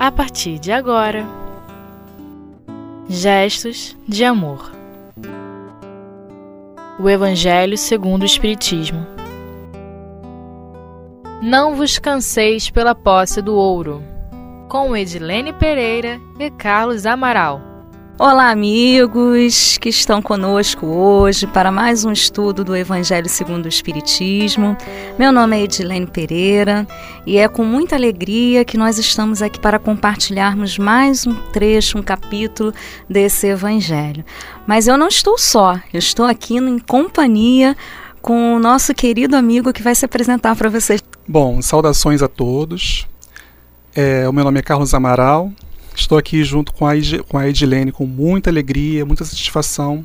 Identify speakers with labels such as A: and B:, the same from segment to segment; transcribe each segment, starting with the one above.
A: a partir de agora. Gestos de amor. O Evangelho segundo o Espiritismo. Não vos canseis pela posse do ouro. Com Edilene Pereira e Carlos Amaral.
B: Olá, amigos que estão conosco hoje para mais um estudo do Evangelho segundo o Espiritismo. Meu nome é Edilene Pereira e é com muita alegria que nós estamos aqui para compartilharmos mais um trecho, um capítulo desse Evangelho. Mas eu não estou só, eu estou aqui em companhia com o nosso querido amigo que vai se apresentar para vocês.
C: Bom, saudações a todos. É, o meu nome é Carlos Amaral, Estou aqui junto com a, com a Edilene com muita alegria, muita satisfação,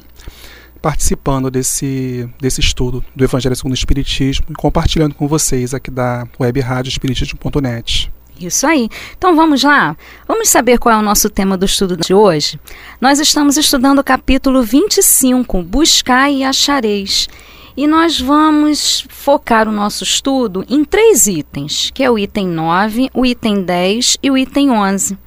C: participando desse, desse estudo do Evangelho segundo o Espiritismo e compartilhando com vocês aqui da web rádio espiritismo.net.
B: Isso aí. Então vamos lá? Vamos saber qual é o nosso tema do estudo de hoje? Nós estamos estudando o capítulo 25, Buscai e Achareis. E nós vamos focar o nosso estudo em três itens, que é o item 9, o item 10 e o item 11.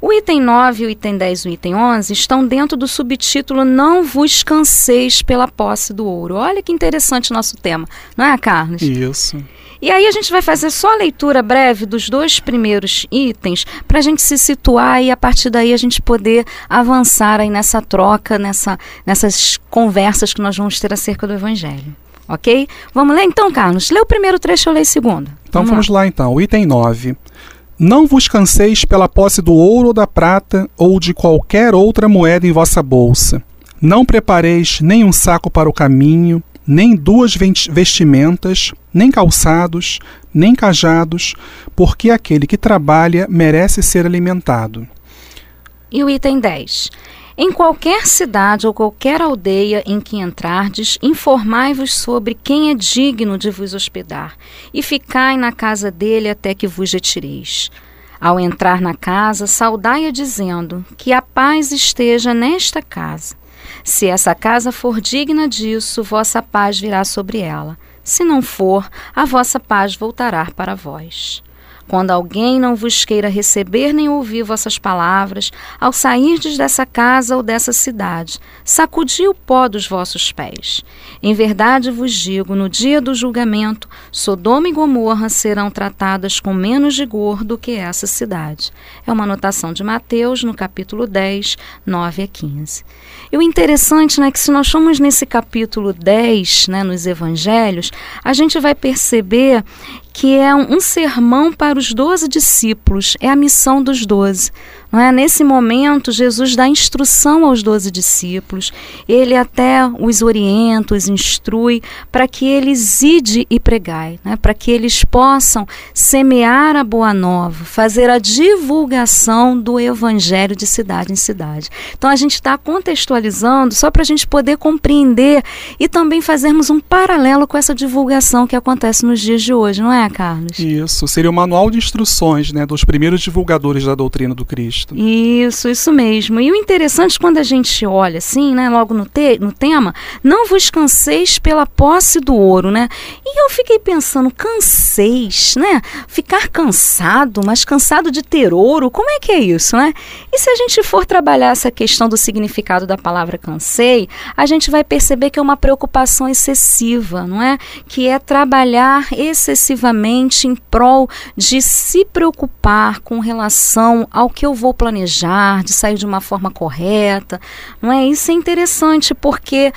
B: O item 9, o item 10 e o item 11 estão dentro do subtítulo Não vos canseis pela posse do ouro. Olha que interessante nosso tema, não é, Carlos?
C: Isso.
B: E aí a gente vai fazer só a leitura breve dos dois primeiros itens para a gente se situar e a partir daí a gente poder avançar aí nessa troca, nessa, nessas conversas que nós vamos ter acerca do Evangelho. Ok? Vamos ler então, Carlos? Lê o primeiro trecho, eu leio o segundo.
C: Então vamos, vamos lá. lá então. O item 9. Não vos canseis pela posse do ouro ou da prata ou de qualquer outra moeda em vossa bolsa. Não prepareis nem um saco para o caminho, nem duas vestimentas, nem calçados, nem cajados, porque aquele que trabalha merece ser alimentado.
B: E o item 10. Em qualquer cidade ou qualquer aldeia em que entrardes, informai-vos sobre quem é digno de vos hospedar, e ficai na casa dele até que vos retireis. Ao entrar na casa, saudai-a dizendo: Que a paz esteja nesta casa. Se essa casa for digna disso, vossa paz virá sobre ela. Se não for, a vossa paz voltará para vós. Quando alguém não vos queira receber nem ouvir vossas palavras, ao sairdes dessa casa ou dessa cidade, sacudi o pó dos vossos pés. Em verdade vos digo, no dia do julgamento, Sodoma e Gomorra serão tratadas com menos rigor do que essa cidade. É uma anotação de Mateus, no capítulo 10, 9 a 15. E o interessante né, é que se nós formos nesse capítulo 10, né, nos evangelhos, a gente vai perceber que é um, sermão para os doze discípulos, é a missão dos doze. Não é? Nesse momento, Jesus dá instrução aos doze discípulos, ele até os orienta, os instrui para que eles ide e pregai, né? para que eles possam semear a boa nova, fazer a divulgação do evangelho de cidade em cidade. Então a gente está contextualizando só para a gente poder compreender e também fazermos um paralelo com essa divulgação que acontece nos dias de hoje, não é, Carlos?
C: Isso, seria o manual de instruções né, dos primeiros divulgadores da doutrina do Cristo. Cristo.
B: Isso, isso mesmo. E o interessante quando a gente olha assim, né, logo no, te no tema, não vos canseis pela posse do ouro, né? E eu fiquei pensando, canseis, né? Ficar cansado, mas cansado de ter ouro, como é que é isso, né? E se a gente for trabalhar essa questão do significado da palavra cansei, a gente vai perceber que é uma preocupação excessiva, não é? Que é trabalhar excessivamente em prol de se preocupar com relação ao que eu vou vou planejar, de sair de uma forma correta. Não é? Isso é interessante porque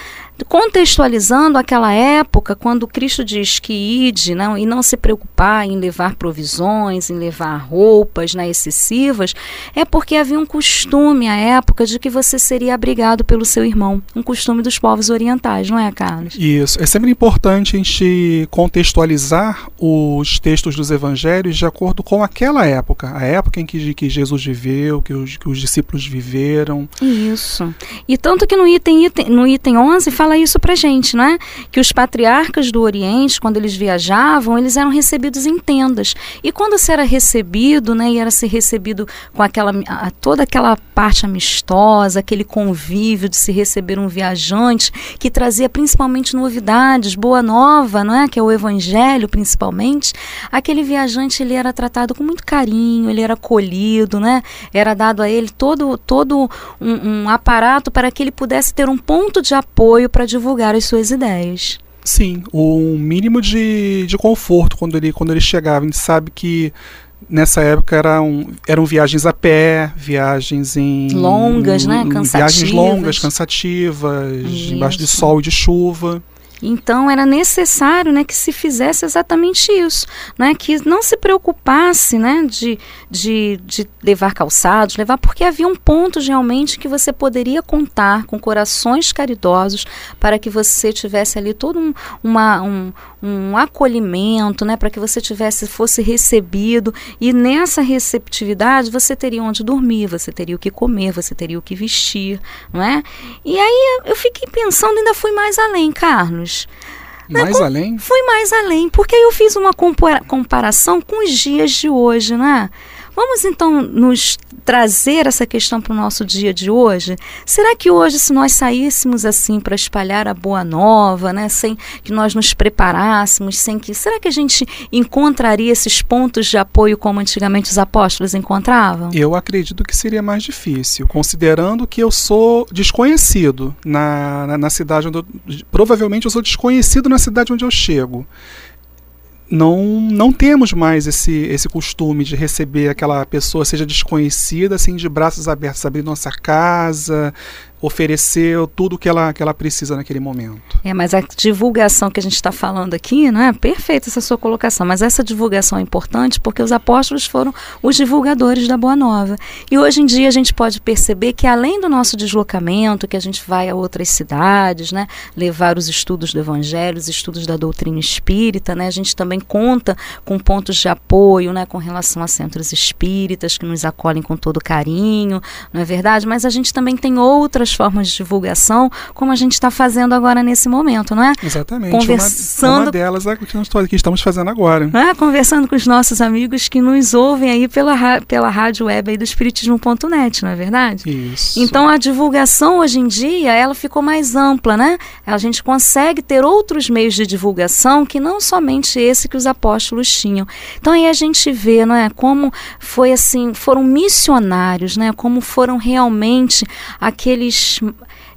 B: contextualizando aquela época, quando Cristo diz que ide não, e não se preocupar em levar provisões, em levar roupas né, excessivas, é porque havia um costume à época de que você seria abrigado pelo seu irmão, um costume dos povos orientais, não é, Carlos?
C: Isso. É sempre importante a gente contextualizar os textos dos evangelhos de acordo com aquela época, a época em que, que Jesus viveu, que os, que os discípulos viveram.
B: Isso. E tanto que no item, item, no item 11 fala fala isso pra gente, não é? Que os patriarcas do Oriente, quando eles viajavam, eles eram recebidos em tendas. E quando se era recebido, né, e era ser recebido com aquela toda aquela parte amistosa, aquele convívio de se receber um viajante que trazia principalmente novidades, boa nova, não é? Que é o evangelho principalmente. Aquele viajante ele era tratado com muito carinho, ele era acolhido, né? Era dado a ele todo todo um, um aparato para que ele pudesse ter um ponto de apoio para divulgar as suas ideias.
C: Sim, um mínimo de, de conforto quando ele, quando ele chegava. A gente sabe que nessa época eram, eram viagens a pé, viagens em.
B: Longas, né? Cansativas.
C: Viagens longas, cansativas, Isso. embaixo de sol e de chuva.
B: Então era necessário né, que se fizesse exatamente isso, né, que não se preocupasse né, de, de, de levar calçados, levar, porque havia um ponto realmente que você poderia contar com corações caridosos para que você tivesse ali todo um, uma, um, um acolhimento, né, para que você tivesse fosse recebido e nessa receptividade você teria onde dormir, você teria o que comer, você teria o que vestir, não é? E aí eu fiquei pensando, ainda fui mais além, Carlos.
C: Né, mais além?
B: Fui mais além, porque aí eu fiz uma compara comparação com os dias de hoje, né? Vamos então nos trazer essa questão para o nosso dia de hoje? Será que hoje, se nós saíssemos assim para espalhar a boa nova, né, sem que nós nos preparássemos, sem que. Será que a gente encontraria esses pontos de apoio como antigamente os apóstolos encontravam?
C: Eu acredito que seria mais difícil, considerando que eu sou desconhecido na, na, na cidade onde eu, Provavelmente eu sou desconhecido na cidade onde eu chego não, não temos mais esse, esse costume de receber aquela pessoa, seja desconhecida, assim, de braços abertos, abrir nossa casa, ofereceu tudo que ela, que ela precisa naquele momento.
B: É, mas a divulgação que a gente está falando aqui, não é perfeita essa sua colocação, mas essa divulgação é importante porque os apóstolos foram os divulgadores da Boa Nova. E hoje em dia a gente pode perceber que além do nosso deslocamento, que a gente vai a outras cidades, né, levar os estudos do Evangelho, os estudos da doutrina espírita, né, a gente também conta com pontos de apoio, né, com relação a centros espíritas que nos acolhem com todo carinho, não é verdade? Mas a gente também tem outras outras formas de divulgação, como a gente está fazendo agora nesse momento, não é?
C: Exatamente. Conversando, uma, uma delas é a que estamos fazendo agora.
B: É? Conversando com os nossos amigos que nos ouvem aí pela, pela rádio web aí do Espiritismo.net, não é verdade?
C: Isso.
B: Então a divulgação hoje em dia, ela ficou mais ampla, né? A gente consegue ter outros meios de divulgação que não somente esse que os apóstolos tinham. Então aí a gente vê, não é? Como foi assim, foram missionários, né? Como foram realmente aqueles مش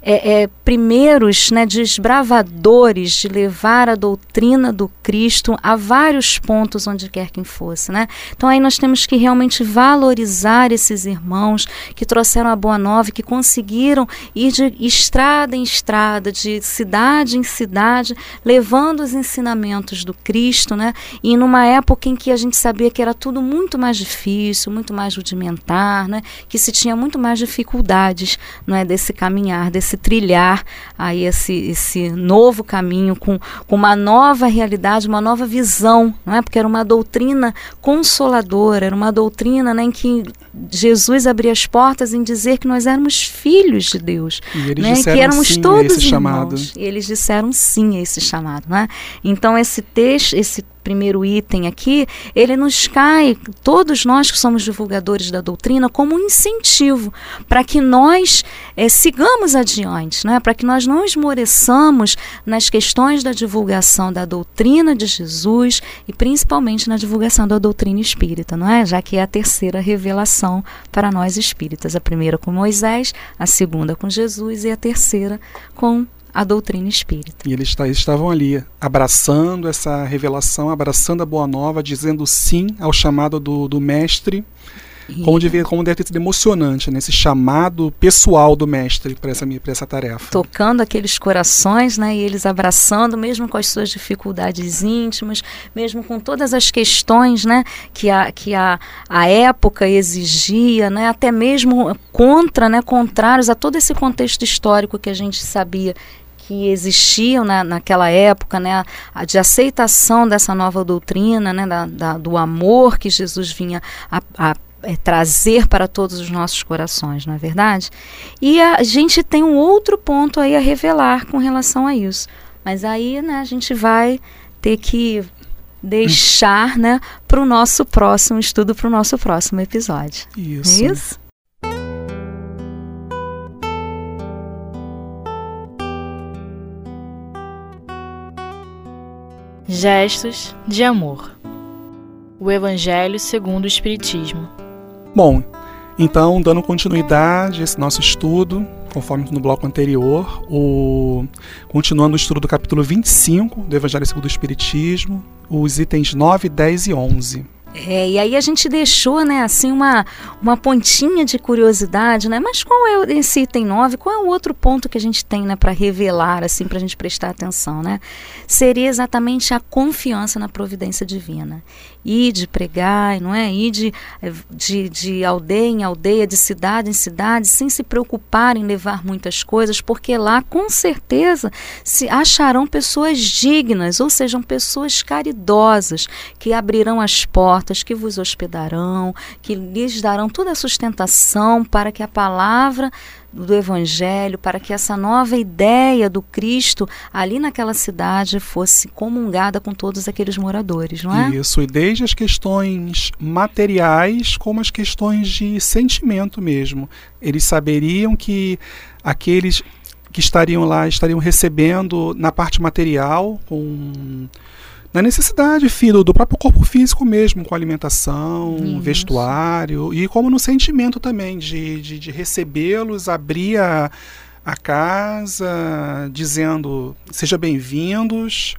B: é, é, primeiros né, desbravadores de levar a doutrina do Cristo a vários pontos onde quer que fosse. Né? Então aí nós temos que realmente valorizar esses irmãos que trouxeram a Boa Nova, que conseguiram ir de estrada em estrada, de cidade em cidade, levando os ensinamentos do Cristo, né? e numa época em que a gente sabia que era tudo muito mais difícil, muito mais rudimentar, né? que se tinha muito mais dificuldades não é, desse caminhar, desse se trilhar aí esse, esse novo caminho com, com uma nova realidade, uma nova visão, não é? Porque era uma doutrina consoladora, era uma doutrina né, em que Jesus abria as portas em dizer que nós éramos filhos de Deus,
C: e eles
B: né? que éramos
C: sim
B: todos irmãos.
C: chamado.
B: E eles disseram sim a esse chamado, né? Então esse texto, esse primeiro item aqui, ele nos cai, todos nós que somos divulgadores da doutrina, como um incentivo para que nós é, sigamos adiante, né? para que nós não esmoreçamos nas questões da divulgação da doutrina de Jesus e principalmente na divulgação da doutrina espírita, não é? já que é a terceira revelação para nós espíritas. A primeira com Moisés, a segunda com Jesus e a terceira com a doutrina espírita.
C: E eles, eles estavam ali abraçando essa revelação, abraçando a boa nova, dizendo sim ao chamado do, do mestre. Como deve, como deve ter sido emocionante nesse né? chamado pessoal do mestre para essa, essa tarefa.
B: Tocando aqueles corações, né? E eles abraçando, mesmo com as suas dificuldades íntimas, mesmo com todas as questões, né? Que a, que a, a época exigia, né? Até mesmo contra, né? Contrários a todo esse contexto histórico que a gente sabia que existiam na, naquela época, né, a, de aceitação dessa nova doutrina, né, da, da, do amor que Jesus vinha a, a é, trazer para todos os nossos corações, não é verdade? E a gente tem um outro ponto aí a revelar com relação a isso. Mas aí, né, a gente vai ter que deixar, né, para o nosso próximo estudo, para o nosso próximo episódio.
C: Isso.
B: É isso?
A: Gestos de amor. O Evangelho segundo o Espiritismo.
C: Bom, então, dando continuidade a esse nosso estudo, conforme no bloco anterior, o, continuando o estudo do capítulo 25 do Evangelho segundo o Espiritismo, os itens 9, 10 e 11.
B: É, e aí a gente deixou, né, assim, uma, uma pontinha de curiosidade, né? Mas qual é esse item 9? Qual é o outro ponto que a gente tem, né, para revelar, assim, para a gente prestar atenção, né? Seria exatamente a confiança na providência divina ir de pregar, não é? Ir de, de, de aldeia em aldeia, de cidade em cidade, sem se preocupar em levar muitas coisas, porque lá com certeza se acharão pessoas dignas, ou sejam pessoas caridosas, que abrirão as portas, que vos hospedarão, que lhes darão toda a sustentação para que a palavra do Evangelho, para que essa nova ideia do Cristo ali naquela cidade fosse comungada com todos aqueles moradores, não é?
C: Isso, e desde as questões materiais como as questões de sentimento mesmo. Eles saberiam que aqueles que estariam lá estariam recebendo na parte material com na necessidade, filho, do próprio corpo físico mesmo, com alimentação, Isso. vestuário, e como no sentimento também, de, de, de recebê-los, abrir a, a casa, dizendo: seja bem-vindos.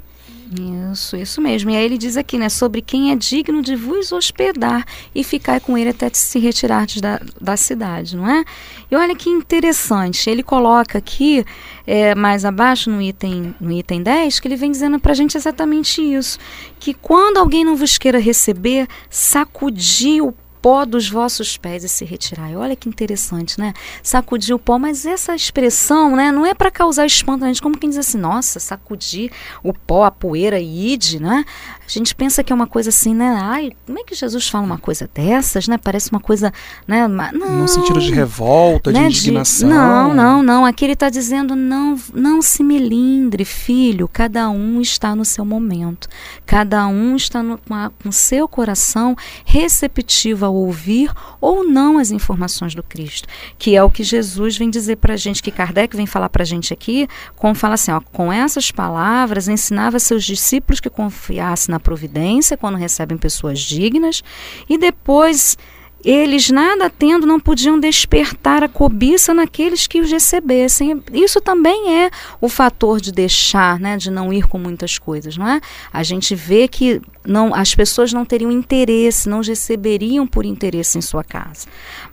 B: Isso, isso mesmo. E aí ele diz aqui, né, sobre quem é digno de vos hospedar e ficar com ele até se retirar da, da cidade, não é? E olha que interessante, ele coloca aqui, é, mais abaixo no item, no item 10, que ele vem dizendo para a gente exatamente isso, que quando alguém não vos queira receber, sacudir o pó dos vossos pés e se retirar. Olha que interessante, né? Sacudir o pó, mas essa expressão, né, não é para causar espanto na gente, como quem diz assim, nossa, sacudir o pó, a poeira e ide, né? A gente pensa que é uma coisa assim, né? Ai, como é que Jesus fala uma coisa dessas, né? Parece uma coisa, né?
C: Não, no sentido de revolta, né? de indignação.
B: De, não, não, não. Aqui ele está dizendo, não, não se melindre, filho. Cada um está no seu momento. Cada um está no, com, a, com seu coração receptivo ao ouvir ou não as informações do Cristo. Que é o que Jesus vem dizer para a gente, que Kardec vem falar para a gente aqui, como fala assim, ó, com essas palavras ensinava seus discípulos que confiassem na providência quando recebem pessoas dignas e depois eles, nada tendo, não podiam despertar a cobiça naqueles que os recebessem. Isso também é o fator de deixar, né, de não ir com muitas coisas, não é? A gente vê que não, as pessoas não teriam interesse, não receberiam por interesse em sua casa.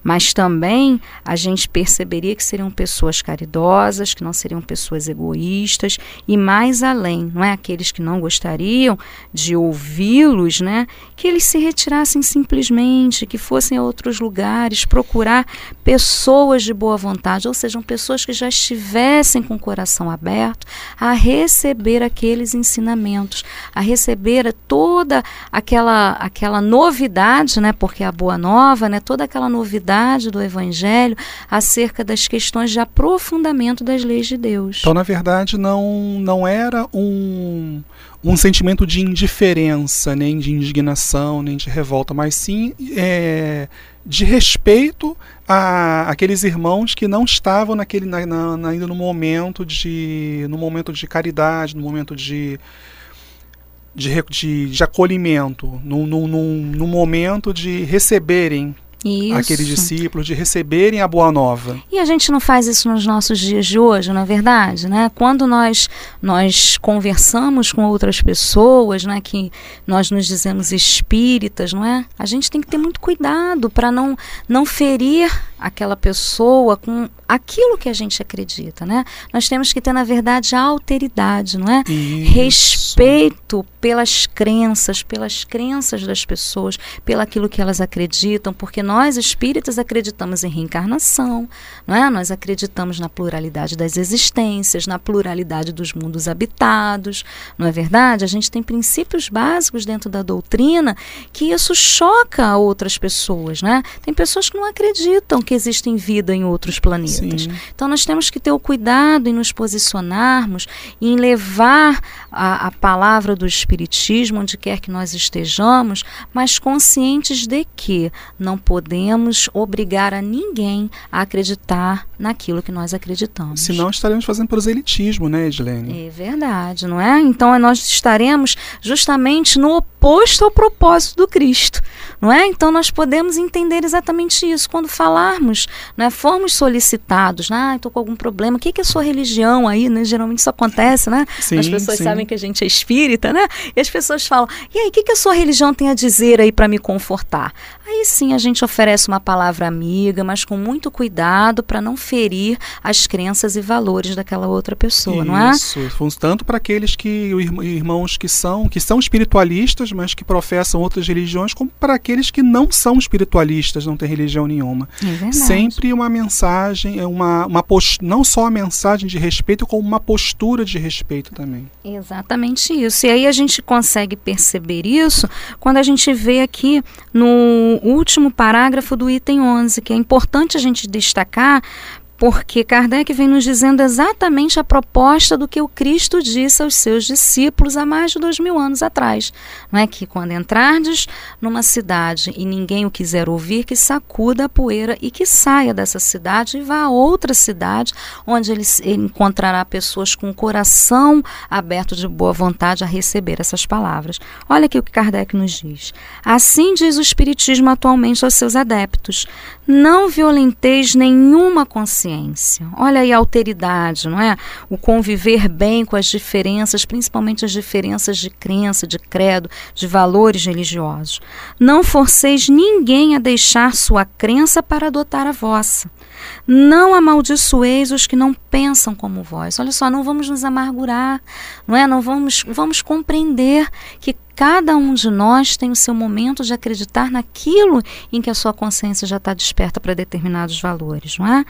B: Mas também a gente perceberia que seriam pessoas caridosas, que não seriam pessoas egoístas e mais além, não é? Aqueles que não gostariam de ouvi-los, né? Que eles se retirassem simplesmente, que fossem a outros lugares, procurar pessoas de boa vontade, ou sejam pessoas que já estivessem com o coração aberto a receber aqueles ensinamentos, a receber todo toda aquela aquela novidade, né, porque é a boa nova, né, toda aquela novidade do evangelho acerca das questões de aprofundamento das leis de Deus.
C: Então, na verdade, não não era um um sentimento de indiferença, nem de indignação, nem de revolta, mas sim é, de respeito a aqueles irmãos que não estavam naquele na, na, ainda no momento de no momento de caridade, no momento de de, de, de acolhimento, no, no, no, no momento de receberem isso. aqueles discípulos, de receberem a boa nova.
B: E a gente não faz isso nos nossos dias de hoje, não é verdade? Né? Quando nós, nós conversamos com outras pessoas, né, que nós nos dizemos espíritas, não é? A gente tem que ter muito cuidado para não, não ferir aquela pessoa com aquilo que a gente acredita, né? Nós temos que ter, na verdade, alteridade, não é?
C: Isso.
B: Respeito pelas crenças, pelas crenças das pessoas, pelo aquilo que elas acreditam, porque nós espíritas acreditamos em reencarnação, não é? Nós acreditamos na pluralidade das existências, na pluralidade dos mundos habitados, não é verdade? A gente tem princípios básicos dentro da doutrina que isso choca outras pessoas, né? Tem pessoas que não acreditam que existem vida em outros planetas. Sim. Então nós temos que ter o cuidado em nos posicionarmos, em levar a, a palavra do Espiritismo onde quer que nós estejamos, mas conscientes de que não podemos obrigar a ninguém a acreditar naquilo que nós acreditamos.
C: Senão estaremos fazendo proselitismo, né, Edilene?
B: É verdade, não é? Então nós estaremos justamente no oposto ao propósito do Cristo, não é? Então nós podemos entender exatamente isso. Quando falarmos, né, formos solicitados, ah, estou com algum problema, o que, que é a sua religião aí, né? Geralmente isso acontece, né?
C: Sim,
B: as pessoas
C: sim.
B: sabem que a gente é espírita, né? E as pessoas falam, e aí, o que, que a sua religião tem a dizer aí para me confortar? Aí sim a gente oferece uma palavra amiga, mas com muito cuidado para não ferir as crenças e valores daquela outra pessoa,
C: Isso.
B: não é?
C: Isso, tanto para aqueles que irmãos que são que são espiritualistas, mas que professam outras religiões, como para aqueles que não são espiritualistas, não têm religião nenhuma.
B: É
C: Sempre uma mensagem, é uma, uma post... não só a mensagem de respeito, como uma postura de respeito também.
B: Exatamente isso. E aí a gente consegue perceber isso quando a gente vê aqui no último parágrafo do item 11, que é importante a gente destacar porque Kardec vem nos dizendo exatamente a proposta do que o Cristo disse aos seus discípulos há mais de dois mil anos atrás. Não é que quando entrardes numa cidade e ninguém o quiser ouvir, que sacuda a poeira e que saia dessa cidade e vá a outra cidade, onde ele, encontrará pessoas com o coração aberto de boa vontade a receber essas palavras. Olha aqui o que Kardec nos diz. Assim diz o Espiritismo atualmente aos seus adeptos: não violenteis nenhuma consciência. Olha aí a alteridade, não é? O conviver bem com as diferenças, principalmente as diferenças de crença, de credo, de valores religiosos. Não forceis ninguém a deixar sua crença para adotar a vossa. Não amaldiçoeis os que não pensam como vós. Olha só, não vamos nos amargurar, não é? Não vamos, vamos compreender que cada um de nós tem o seu momento de acreditar naquilo em que a sua consciência já está desperta para determinados valores, não é?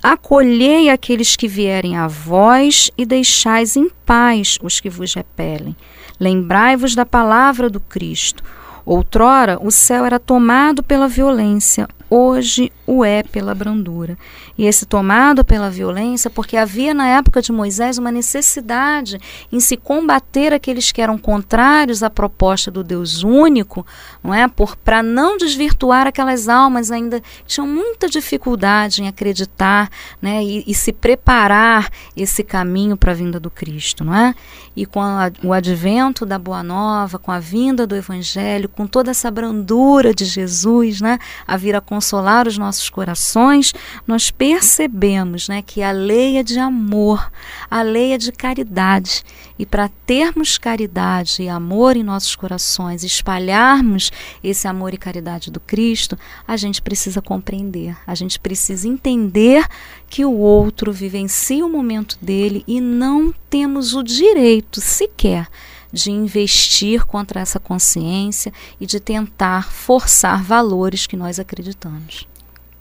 B: Acolhei aqueles que vierem a vós e deixais em paz os que vos repelem. Lembrai-vos da palavra do Cristo. Outrora o céu era tomado pela violência, hoje o é pela brandura. E esse tomado pela violência, porque havia na época de Moisés uma necessidade em se combater aqueles que eram contrários à proposta do Deus único, não é? Por para não desvirtuar aquelas almas ainda tinham muita dificuldade em acreditar, né? E, e se preparar esse caminho para a vinda do Cristo, não é? E com a, o advento da Boa Nova, com a vinda do Evangelho, com toda essa brandura de Jesus, né? A vir a consolar os nossos corações, nós percebemos né, que a lei é de amor, a lei é de caridade. E para termos caridade e amor em nossos corações, espalharmos esse amor e caridade do Cristo, a gente precisa compreender, a gente precisa entender que o outro vivencia o momento dele e não temos o direito sequer de investir contra essa consciência e de tentar forçar valores que nós acreditamos.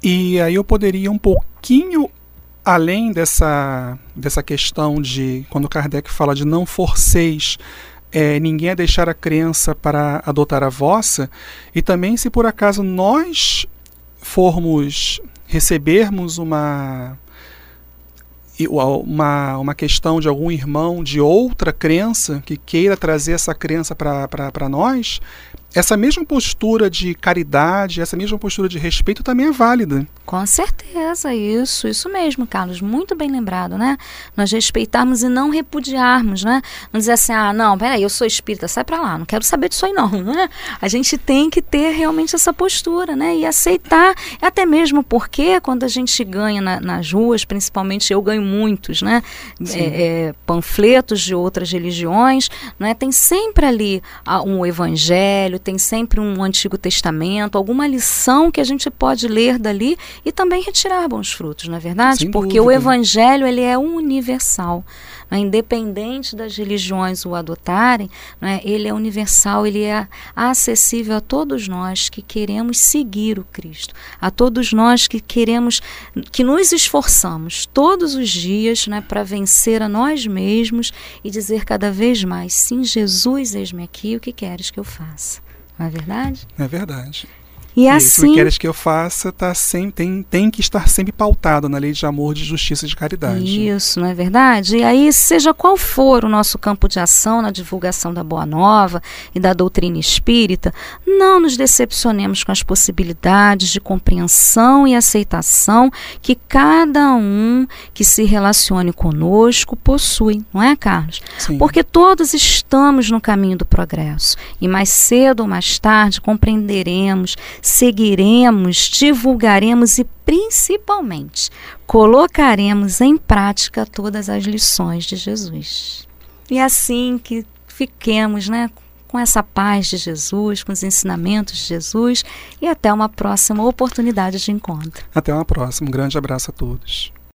C: E aí eu poderia um pouquinho além dessa, dessa questão de quando Kardec fala de não forceis é, ninguém a deixar a crença para adotar a vossa, e também se por acaso nós formos recebermos uma uma, uma questão de algum irmão de outra crença que queira trazer essa crença para nós, essa mesma postura de caridade, essa mesma postura de respeito também é válida.
B: Com certeza, isso, isso mesmo, Carlos, muito bem lembrado, né? Nós respeitarmos e não repudiarmos, né? Não dizer assim, ah, não, peraí, eu sou espírita, sai pra lá, não quero saber disso aí não, né? A gente tem que ter realmente essa postura, né? E aceitar, até mesmo porque quando a gente ganha na, nas ruas, principalmente eu ganho muitos, né? É, é, panfletos de outras religiões, né? Tem sempre ali ah, um evangelho, Evangelho tem sempre um Antigo Testamento, alguma lição que a gente pode ler dali e também retirar bons frutos, não é verdade?
C: Sem
B: Porque
C: dúvida.
B: o Evangelho ele é universal. Né? Independente das religiões o adotarem, né? ele é universal, ele é acessível a todos nós que queremos seguir o Cristo, a todos nós que queremos, que nos esforçamos todos os dias né, para vencer a nós mesmos e dizer cada vez mais: sim, Jesus, eis-me aqui, o que queres que eu faça? Não é verdade?
C: É verdade.
B: E
C: E
B: assim.
C: o que queres que eu faça tá sempre, tem, tem que estar sempre pautado na lei de amor, de justiça e de caridade.
B: Isso, não é verdade? E aí, seja qual for o nosso campo de ação na divulgação da Boa Nova e da doutrina espírita, não nos decepcionemos com as possibilidades de compreensão e aceitação que cada um que se relacione conosco possui, não é, Carlos?
C: Sim.
B: Porque todos estamos no caminho do progresso e mais cedo ou mais tarde compreenderemos, seguiremos, divulgaremos e principalmente colocaremos em prática todas as lições de Jesus. E é assim que fiquemos, né, com essa paz de Jesus, com os ensinamentos de Jesus e até uma próxima oportunidade de encontro.
C: Até uma próxima. Um grande abraço a todos.